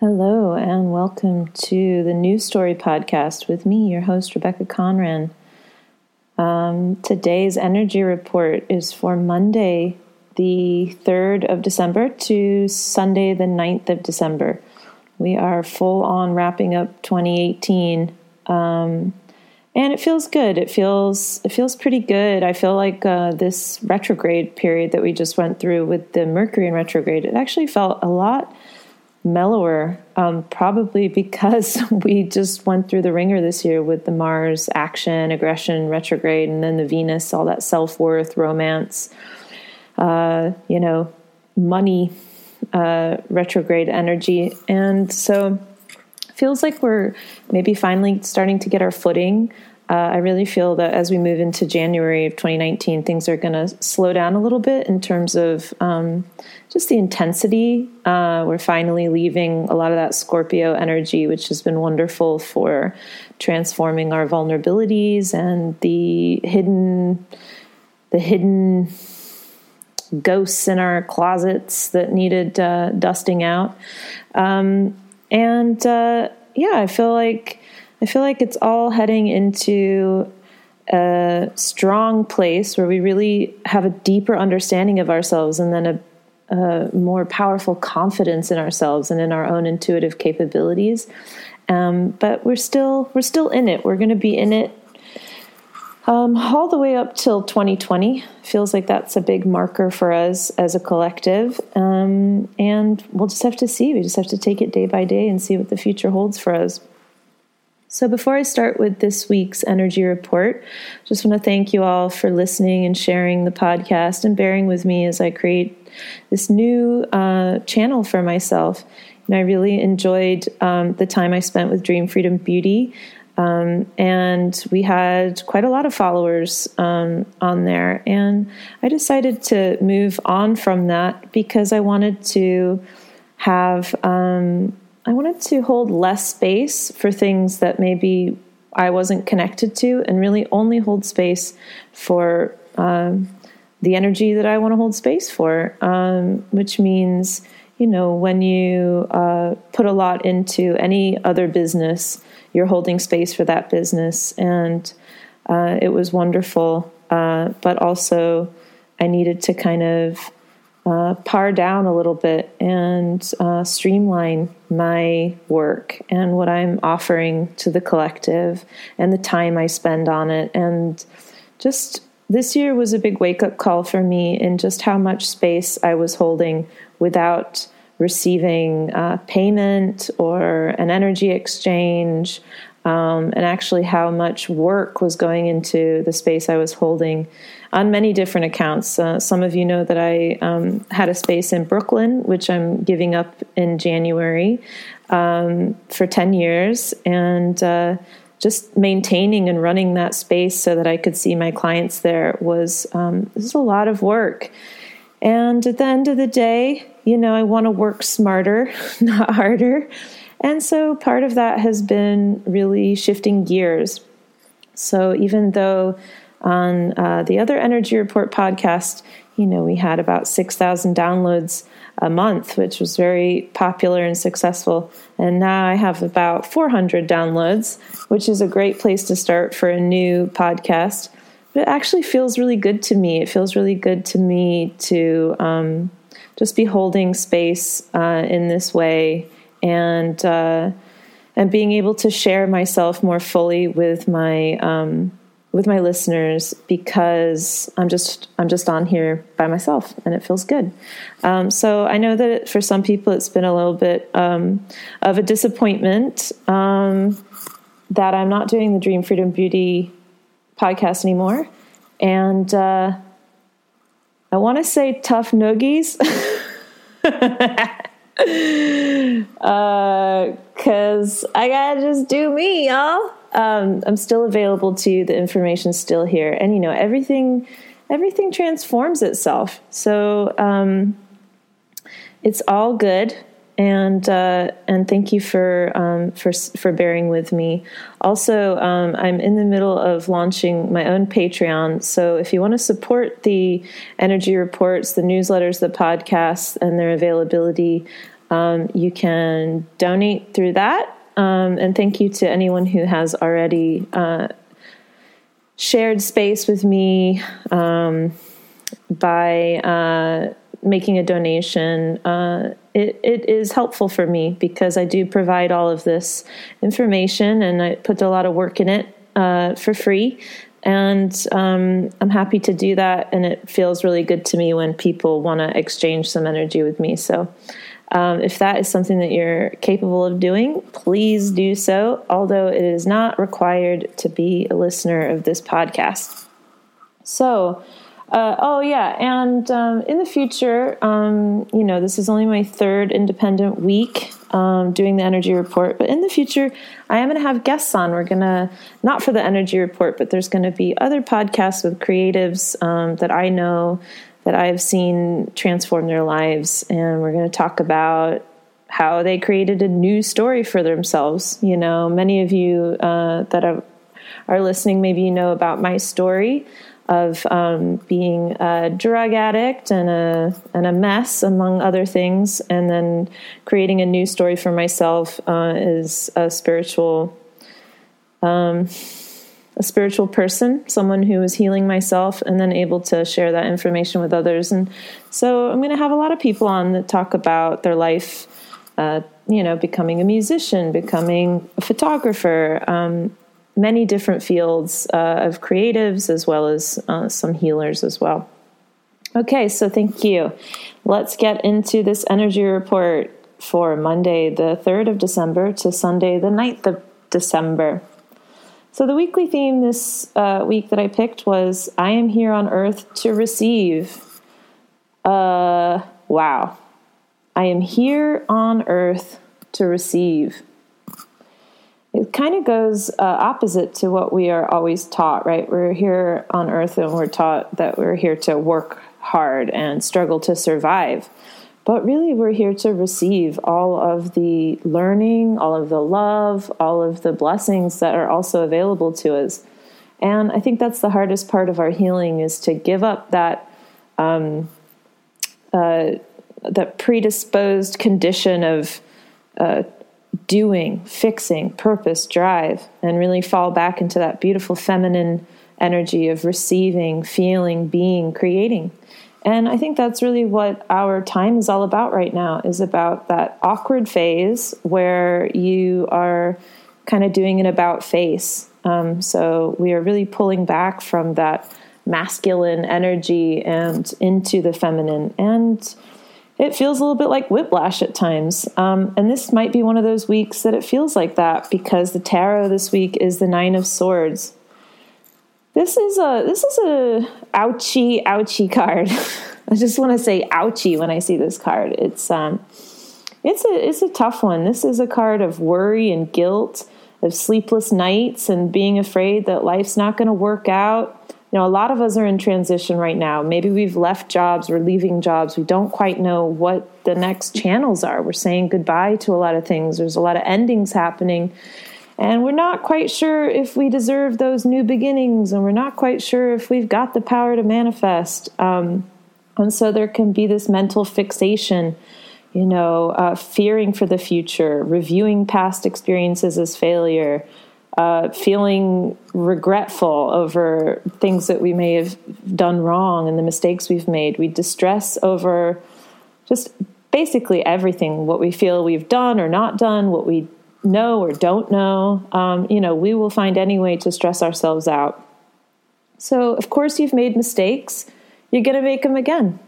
Hello, and welcome to the New Story podcast with me, your host, Rebecca Conran. Um, today's energy report is for Monday, the 3rd of December to Sunday, the 9th of December. We are full on wrapping up 2018. Um, and it feels good. It feels it feels pretty good. I feel like uh, this retrograde period that we just went through with the Mercury in retrograde, it actually felt a lot mellower, um, probably because we just went through the wringer this year with the Mars action, aggression, retrograde, and then the Venus, all that self worth, romance, uh, you know, money, uh, retrograde energy. And so feels like we're maybe finally starting to get our footing uh, I really feel that as we move into January of 2019, things are going to slow down a little bit in terms of um, just the intensity. Uh, we're finally leaving a lot of that Scorpio energy, which has been wonderful for transforming our vulnerabilities and the hidden, the hidden ghosts in our closets that needed uh, dusting out. Um, and uh, yeah, I feel like I feel like it's all heading into a strong place where we really have a deeper understanding of ourselves and then a, more powerful confidence in ourselves and in our own intuitive capabilities. Um, but we're still we're still in it. We're going to be in it um, all the way up till 2020. Feels like that's a big marker for us as a collective, um, and we'll just have to see. We just have to take it day by day and see what the future holds for us. So, before I start with this week's energy report, just want to thank you all for listening and sharing the podcast and bearing with me as I create this new uh, channel for myself. And I really enjoyed um, the time I spent with Dream Freedom Beauty. Um, and we had quite a lot of followers um, on there. And I decided to move on from that because I wanted to have um, I wanted to hold less space for things that maybe I wasn't connected to and really only hold space for um, the energy that I want to hold space for, um, which means, you know, when you uh, put a lot into any other business, you're holding space for that business. And uh, it was wonderful. Uh, but also, I needed to kind of uh, pare down a little bit and uh, streamline my work and what I'm offering to the collective and the time I spend on it. And just this year was a big wake up call for me in just how much space I was holding without receiving uh, payment or an energy exchange. Um, and actually, how much work was going into the space I was holding on many different accounts. Uh, some of you know that I um, had a space in Brooklyn, which I'm giving up in January um, for 10 years, and uh, just maintaining and running that space so that I could see my clients there was um, this is a lot of work. And at the end of the day, you know, I want to work smarter, not harder. And so part of that has been really shifting gears. So even though on uh, the other Energy Report podcast, you know, we had about 6,000 downloads a month, which was very popular and successful. And now I have about 400 downloads, which is a great place to start for a new podcast. But it actually feels really good to me. It feels really good to me to um, just be holding space uh, in this way and uh, and being able to share myself more fully with my um, with my listeners because I'm just I'm just on here by myself and it feels good. Um, so I know that for some people it's been a little bit um, of a disappointment um, that I'm not doing the Dream Freedom Beauty podcast anymore, and uh, I want to say tough noogies. Because uh, I gotta just do me, y'all um, I'm still available to you. The information's still here, and you know everything. Everything transforms itself, so um, it's all good. And uh, and thank you for um, for for bearing with me. Also, um, I'm in the middle of launching my own Patreon. So if you want to support the energy reports, the newsletters, the podcasts, and their availability, Um, you can donate through that. Um, and thank you to anyone who has already uh, shared space with me um, by uh, making a donation. Uh, it, it is helpful for me because I do provide all of this information and I put a lot of work in it uh, for free. And um, I'm happy to do that. And it feels really good to me when people want to exchange some energy with me. So um, if that is something that you're capable of doing, please do so, although it is not required to be a listener of this podcast. So, uh, oh, yeah, and um, in the future, um, you know, this is only my third independent week um, doing the energy report, but in the future, I am going to have guests on. We're going to, not for the energy report, but there's going to be other podcasts with creatives um, that I know that I've seen transform their lives. And we're going to talk about how they created a new story for themselves. You know, many of you uh, that are, are listening, maybe you know about my story of um, being a drug addict and a and a mess, among other things, and then creating a new story for myself uh, is a spiritual. Um, a spiritual person, someone who is healing myself, and then able to share that information with others. And so I'm going to have a lot of people on that talk about their life, uh, you know, becoming a musician, becoming a photographer, um, many different fields uh, of creatives as well as uh, some healers as well. Okay, so thank you. Let's get into this energy report for Monday, the 3rd of December to Sunday, the 9th of December. So, the weekly theme this uh, week that I picked was I am here on earth to receive. Uh, wow. I am here on earth to receive. It kind of goes uh, opposite to what we are always taught, right? We're here on earth and we're taught that we're here to work hard and struggle to survive. But really, we're here to receive all of the learning, all of the love, all of the blessings that are also available to us. And I think that's the hardest part of our healing is to give up that um, uh, that predisposed condition of uh, doing, fixing, purpose, drive, and really fall back into that beautiful feminine energy of receiving, feeling, being, creating. And I think that's really what our time is all about right now is about that awkward phase where you are kind of doing an about face. Um, so we are really pulling back from that masculine energy and into the feminine. And it feels a little bit like whiplash at times. Um, and this might be one of those weeks that it feels like that because the tarot this week is the Nine of Swords. This is a this is a ouchy ouchy card. I just want to say ouchy when I see this card. It's um it's a it's a tough one. This is a card of worry and guilt, of sleepless nights and being afraid that life's not going to work out. You know, a lot of us are in transition right now. Maybe we've left jobs, we're leaving jobs. We don't quite know what the next channels are. We're saying goodbye to a lot of things. There's a lot of endings happening. And we're not quite sure if we deserve those new beginnings, and we're not quite sure if we've got the power to manifest. Um, and so there can be this mental fixation, you know, uh, fearing for the future, reviewing past experiences as failure, uh, feeling regretful over things that we may have done wrong and the mistakes we've made. We distress over just basically everything what we feel we've done or not done, what we know or don't know, um, you know, we will find any way to stress ourselves out. So, of course, you've made mistakes. You're going to make them again.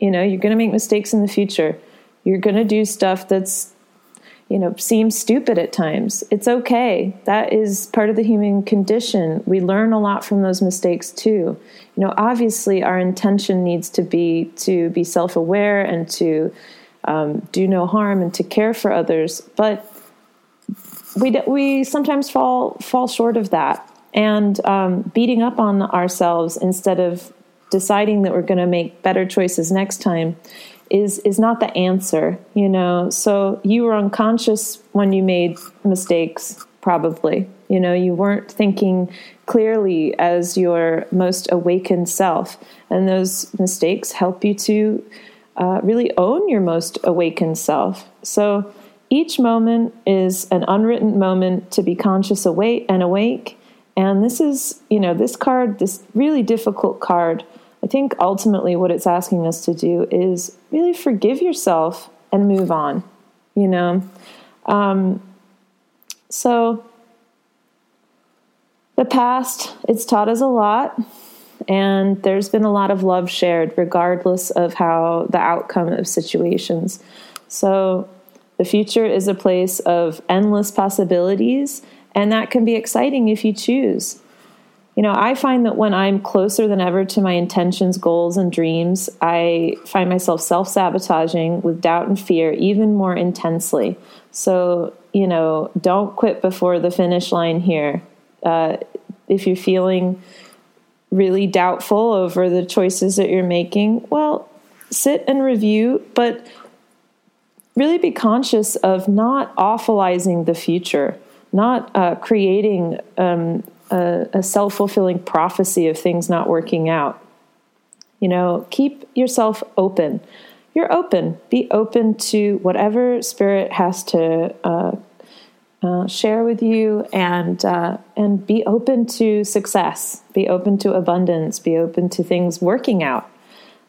You know, you're going to make mistakes in the future. You're going to do stuff that's, you know, seems stupid at times. It's okay. That is part of the human condition. We learn a lot from those mistakes too. You know, obviously, our intention needs to be to be self aware and to um, do no harm and to care for others. But we we sometimes fall fall short of that and um, beating up on ourselves instead of deciding that we're going to make better choices next time is is not the answer you know so you were unconscious when you made mistakes probably you know you weren't thinking clearly as your most awakened self and those mistakes help you to uh, really own your most awakened self. So each moment is an unwritten moment to be conscious awake and awake. And this is, you know, this card, this really difficult card, I think ultimately what it's asking us to do is really forgive yourself and move on, you know. Um, so the past, it's taught us a lot, and there's been a lot of love shared, regardless of how the outcome of situations. So the future is a place of endless possibilities, and that can be exciting if you choose. You know, I find that when I'm closer than ever to my intentions, goals, and dreams, I find myself self sabotaging with doubt and fear even more intensely. So, you know, don't quit before the finish line here. Uh, if you're feeling really doubtful over the choices that you're making, well, sit and review, but really be conscious of not awfulizing the future, not uh, creating um, a, a self fulfilling prophecy of things not working out. You know, keep yourself open. You're open. Be open to whatever spirit has to uh, uh, share with you, and uh, and be open to success. Be open to abundance. Be open to things working out.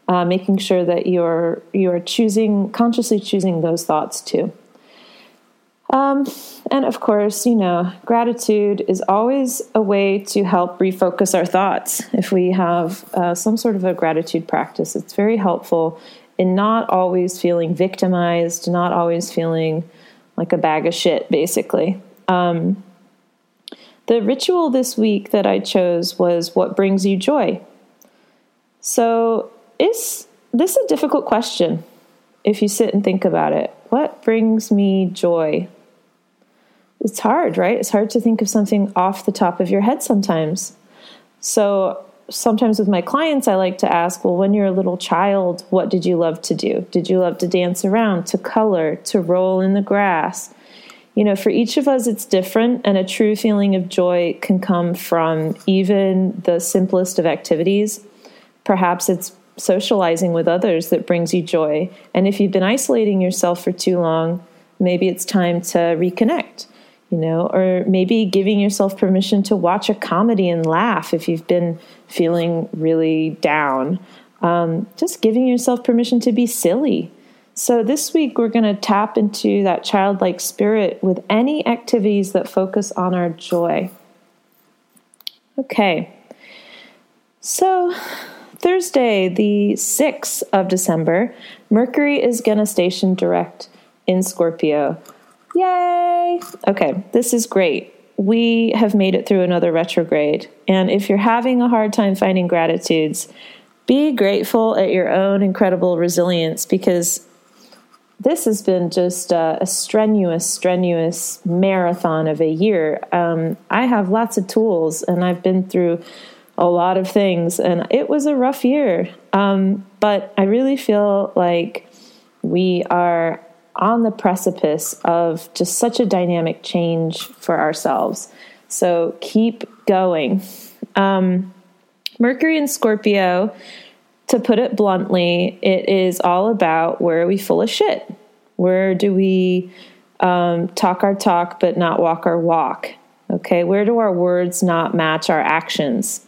Uh, making sure that you're you're choosing consciously choosing those thoughts too. Um, and of course, you know, gratitude is always a way to help refocus our thoughts. If we have uh, some sort of a gratitude practice, it's very helpful in not always feeling victimized, not always feeling like a bag of shit, basically. Um, the ritual this week that I chose was what brings you joy. So, is this a difficult question if you sit and think about it? What brings me joy? It's hard, right? It's hard to think of something off the top of your head sometimes. So sometimes with my clients, I like to ask, well, when you're a little child, what did you love to do? Did you love to dance around, to color, to roll in the grass? You know, for each of us, it's different, and a true feeling of joy can come from even the simplest of activities. Perhaps it's socializing with others that brings you joy. And if you've been isolating yourself for too long, maybe it's time to reconnect you know, or maybe giving yourself permission to watch a comedy and laugh if you've been feeling really down. Um, just giving yourself permission to be silly. So, this week we're going to tap into that childlike spirit with any activities that focus on our joy. Okay, so Thursday, the 6th of December, Mercury is going to station direct in Scorpio. Yay! Okay, this is great. We have made it through another retrograde. And if you're having a hard time finding gratitudes, be grateful at your own incredible resilience because this has been just a, a strenuous, strenuous marathon of a year. Um, I have lots of tools and I've been through a lot of things, and it was a rough year. Um, but I really feel like we are on the precipice of just such a dynamic change for ourselves. So keep going. Um, Mercury in Scorpio, to put it bluntly, it is all about where are we full of shit? Where do we um, talk our talk but not walk our walk? Okay, where do our words not match our actions?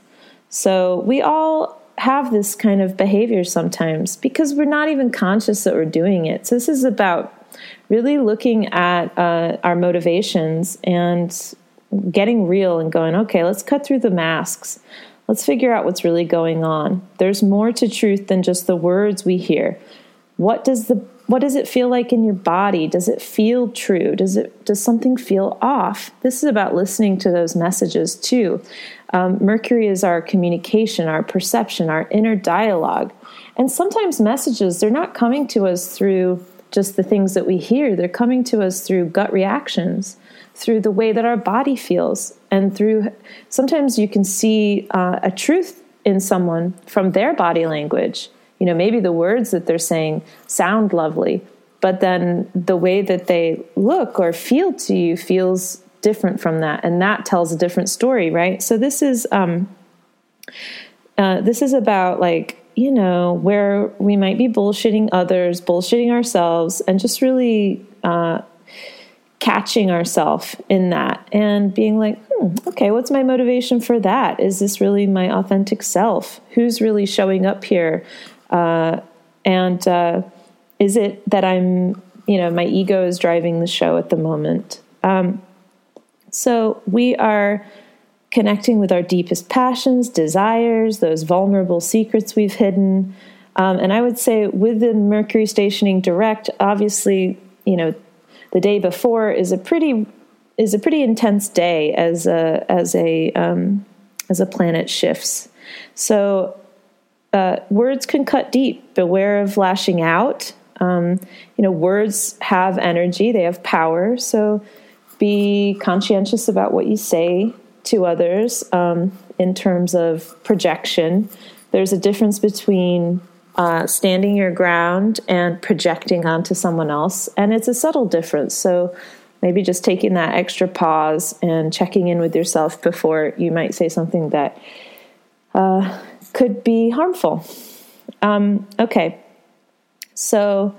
So we all have this kind of behavior sometimes because we're not even conscious that we're doing it. So this is about really looking at uh, our motivations and getting real and going, okay, let's cut through the masks. Let's figure out what's really going on. There's more to truth than just the words we hear. What does the what does it feel like in your body? Does it feel true? Does it does something feel off? This is about listening to those messages too. Um, Mercury is our communication, our perception, our inner dialogue, and sometimes messages they're not coming to us through just the things that we hear. They're coming to us through gut reactions, through the way that our body feels, and through sometimes you can see uh, a truth in someone from their body language. You know, maybe the words that they're saying sound lovely, but then the way that they look or feel to you feels different from that, and that tells a different story, right? So this is um, uh, this is about like you know, where we might be bullshitting others, bullshitting ourselves, and just really uh, catching ourselves in that and being like, hmm, okay, what's my motivation for that? Is this really my authentic self? Who's really showing up here? Uh, and uh, is it that I'm, you know, my ego is driving the show at the moment? Um, so we are connecting with our deepest passions, desires, those vulnerable secrets we've hidden. Um, and I would say with the Mercury stationing direct, obviously, you know, the day before is a pretty is a pretty intense day as a as a um, as a planet shifts. So uh, words can cut deep. Beware of lashing out. Um, you know, words have energy; they have power. So be conscientious about what you say to others um, in terms of projection. There's a difference between uh, standing your ground and projecting onto someone else, and it's a subtle difference. So maybe just taking that extra pause and checking in with yourself before you might say something that uh, could be harmful. Um, okay, so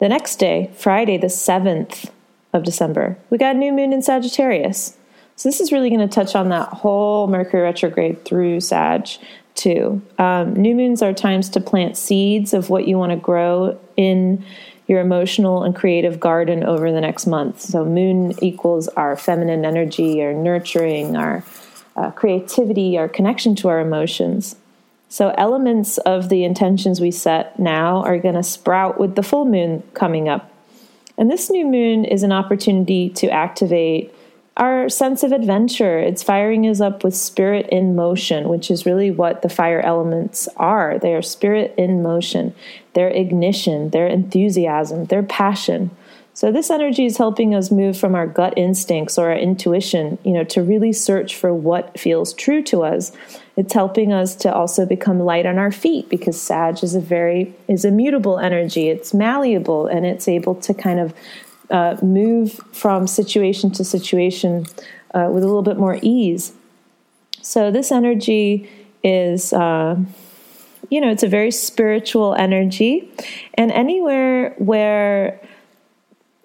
the next day, Friday, the 7th of December, we got a new moon in Sagittarius. So this is really going to touch on that whole Mercury retrograde through Sag too. Um, new moons are times to plant seeds of what you want to grow in your emotional and creative garden over the next month. So moon equals our feminine energy, our nurturing, our uh, creativity, our connection to our emotions. So elements of the intentions we set now are going to sprout with the full moon coming up. And this new moon is an opportunity to activate our sense of adventure. It's firing us up with spirit in motion, which is really what the fire elements are. They are spirit in motion, their ignition, their enthusiasm, their passion. So this energy is helping us move from our gut instincts or our intuition, you know, to really search for what feels true to us. It's helping us to also become light on our feet because Sag is a very is a mutable energy. It's malleable and it's able to kind of uh, move from situation to situation uh, with a little bit more ease. So, this energy is, uh, you know, it's a very spiritual energy. And anywhere where,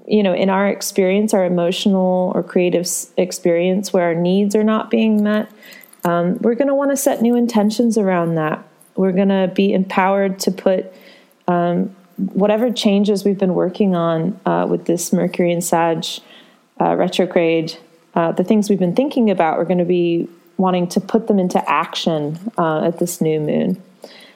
you know, in our experience, our emotional or creative experience, where our needs are not being met, um, we're going to want to set new intentions around that. We're going to be empowered to put um, whatever changes we've been working on uh, with this Mercury and Sag uh, retrograde, uh, the things we've been thinking about, we're going to be wanting to put them into action uh, at this new moon.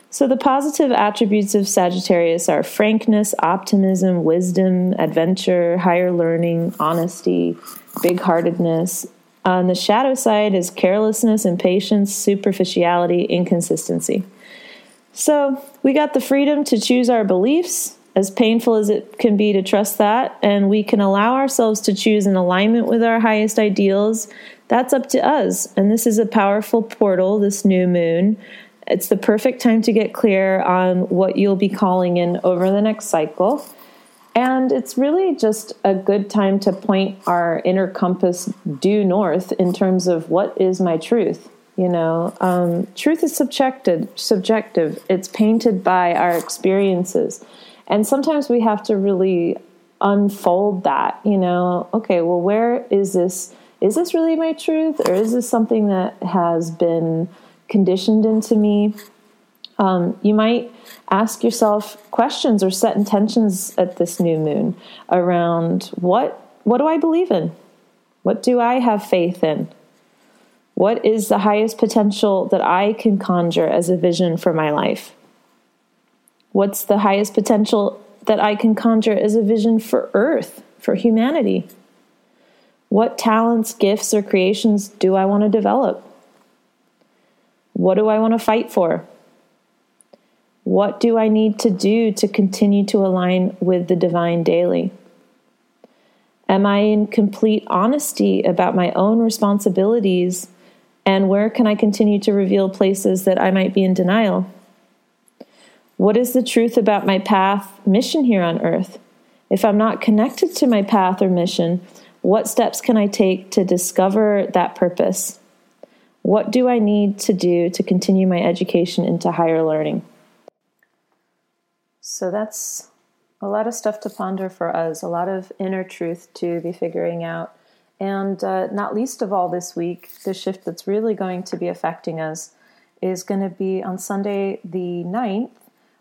So, the positive attributes of Sagittarius are frankness, optimism, wisdom, adventure, higher learning, honesty, big heartedness. On the shadow side is carelessness, impatience, superficiality, inconsistency. So we got the freedom to choose our beliefs, as painful as it can be to trust that, and we can allow ourselves to choose in alignment with our highest ideals. That's up to us. And this is a powerful portal, this new moon. It's the perfect time to get clear on what you'll be calling in over the next cycle. And it's really just a good time to point our inner compass due north in terms of what is my truth. You know, um, truth is subjective. Subjective. It's painted by our experiences, and sometimes we have to really unfold that. You know, okay, well, where is this? Is this really my truth, or is this something that has been conditioned into me? Um, you might ask yourself questions or set intentions at this new moon around what what do I believe in? What do I have faith in? What is the highest potential that I can conjure as a vision for my life? What's the highest potential that I can conjure as a vision for Earth, for humanity? What talents, gifts, or creations do I want to develop? What do I want to fight for? What do I need to do to continue to align with the divine daily? Am I in complete honesty about my own responsibilities and where can I continue to reveal places that I might be in denial? What is the truth about my path, mission here on earth? If I'm not connected to my path or mission, what steps can I take to discover that purpose? What do I need to do to continue my education into higher learning? So that's a lot of stuff to ponder for us, a lot of inner truth to be figuring out. And uh, not least of all this week, the shift that's really going to be affecting us is going to be on Sunday the 9th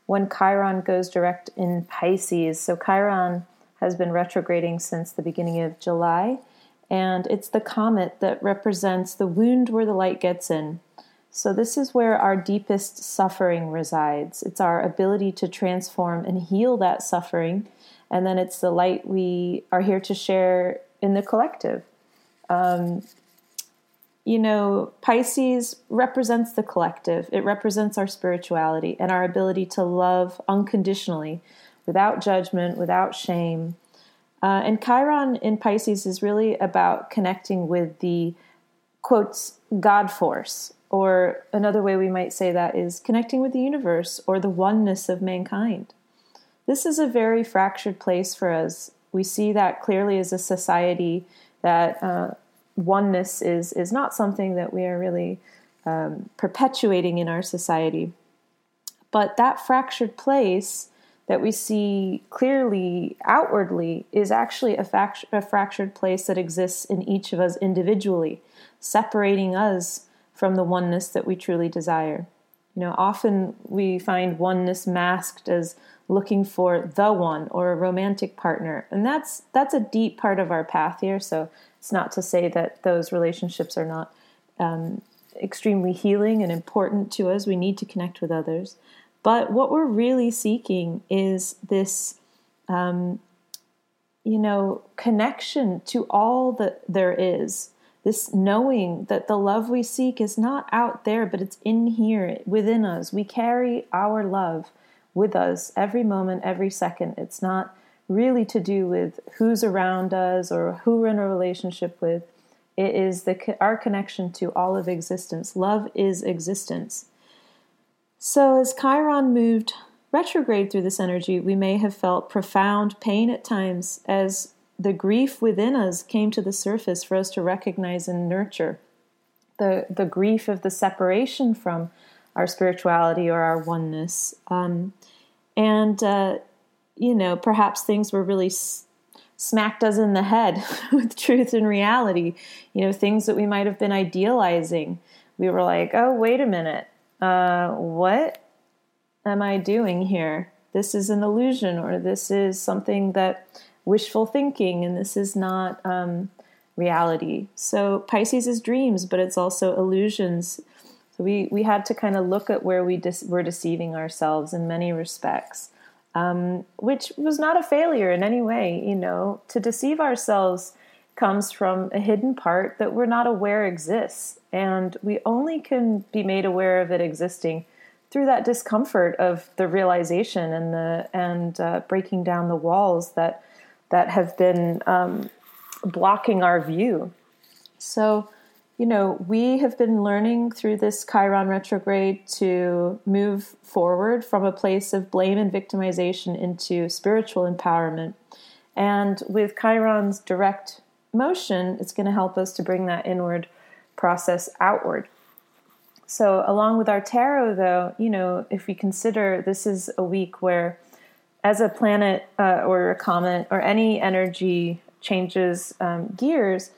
when Chiron goes direct in Pisces. So Chiron has been retrograding since the beginning of July, and it's the comet that represents the wound where the light gets in. So, this is where our deepest suffering resides. It's our ability to transform and heal that suffering. And then it's the light we are here to share in the collective. Um, you know, Pisces represents the collective, it represents our spirituality and our ability to love unconditionally, without judgment, without shame. Uh, and Chiron in Pisces is really about connecting with the quotes God force, or another way we might say that is connecting with the universe or the oneness of mankind. This is a very fractured place for us. We see that clearly as a society that uh, oneness is is not something that we are really um, perpetuating in our society. But that fractured place that we see clearly outwardly is actually a, fact- a fractured place that exists in each of us individually, separating us from the oneness that we truly desire. You know, often we find oneness masked as looking for the one or a romantic partner, and that's that's a deep part of our path here. So it's not to say that those relationships are not um, extremely healing and important to us. We need to connect with others. But what we're really seeking is this, um, you know, connection to all that there is. This knowing that the love we seek is not out there, but it's in here within us. We carry our love with us every moment, every second. It's not really to do with who's around us or who we're in a relationship with. It is the our connection to all of existence. Love is existence. So as Chiron moved retrograde through this energy, we may have felt profound pain at times as the grief within us came to the surface for us to recognize and nurture. The the grief of the separation from our spirituality or our oneness. Um, and uh, you know, perhaps things were really s- smacked us in the head with truth and reality. You know, things that we might have been idealizing. We were like, oh, wait a minute. Uh, what am I doing here? This is an illusion, or this is something that wishful thinking, and this is not um, reality. So Pisces is dreams, but it's also illusions. So we we had to kind of look at where we dis- were deceiving ourselves in many respects um, which was not a failure in any way. You know, to deceive ourselves comes from a hidden part that we're not aware exists, and we only can be made aware of it existing through that discomfort of the realization and the and uh, breaking down the walls that that have been um, blocking our view. So you know, we have been learning through this Chiron retrograde to move forward from a place of blame and victimization into spiritual empowerment. And with Chiron's direct motion, it's going to help us to bring that inward process outward. So, along with our tarot, though, you know, if we consider this is a week where, as a planet uh, or a comet or any energy changes um, gears,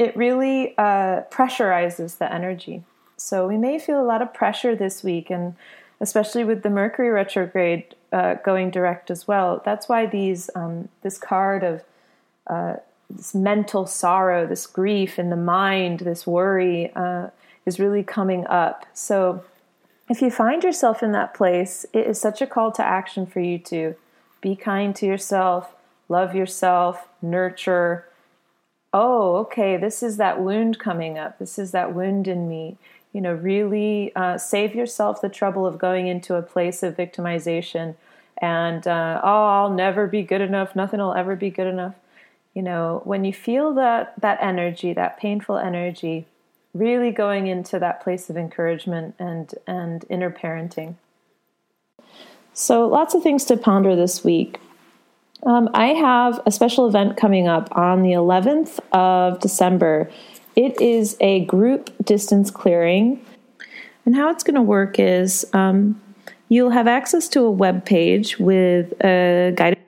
it really uh, pressurizes the energy. So we may feel a lot of pressure this week, and especially with the Mercury retrograde uh, going direct as well. That's why these um, this card of uh, this mental sorrow, this grief in the mind, this worry uh, is really coming up. So if you find yourself in that place, it is such a call to action for you to be kind to yourself, love yourself, nurture oh, okay, this is that wound coming up. This is that wound in me. You know, really uh, save yourself the trouble of going into a place of victimization and, uh, oh, I'll never be good enough. Nothing will ever be good enough. You know, when you feel that, that energy, that painful energy, really going into that place of encouragement and, and inner parenting. So, lots of things to ponder this week. Um, I have a special event coming up on the 11th of December. it is a group distance clearing. And how it's going to work is um, you'll have access to a web page with a guided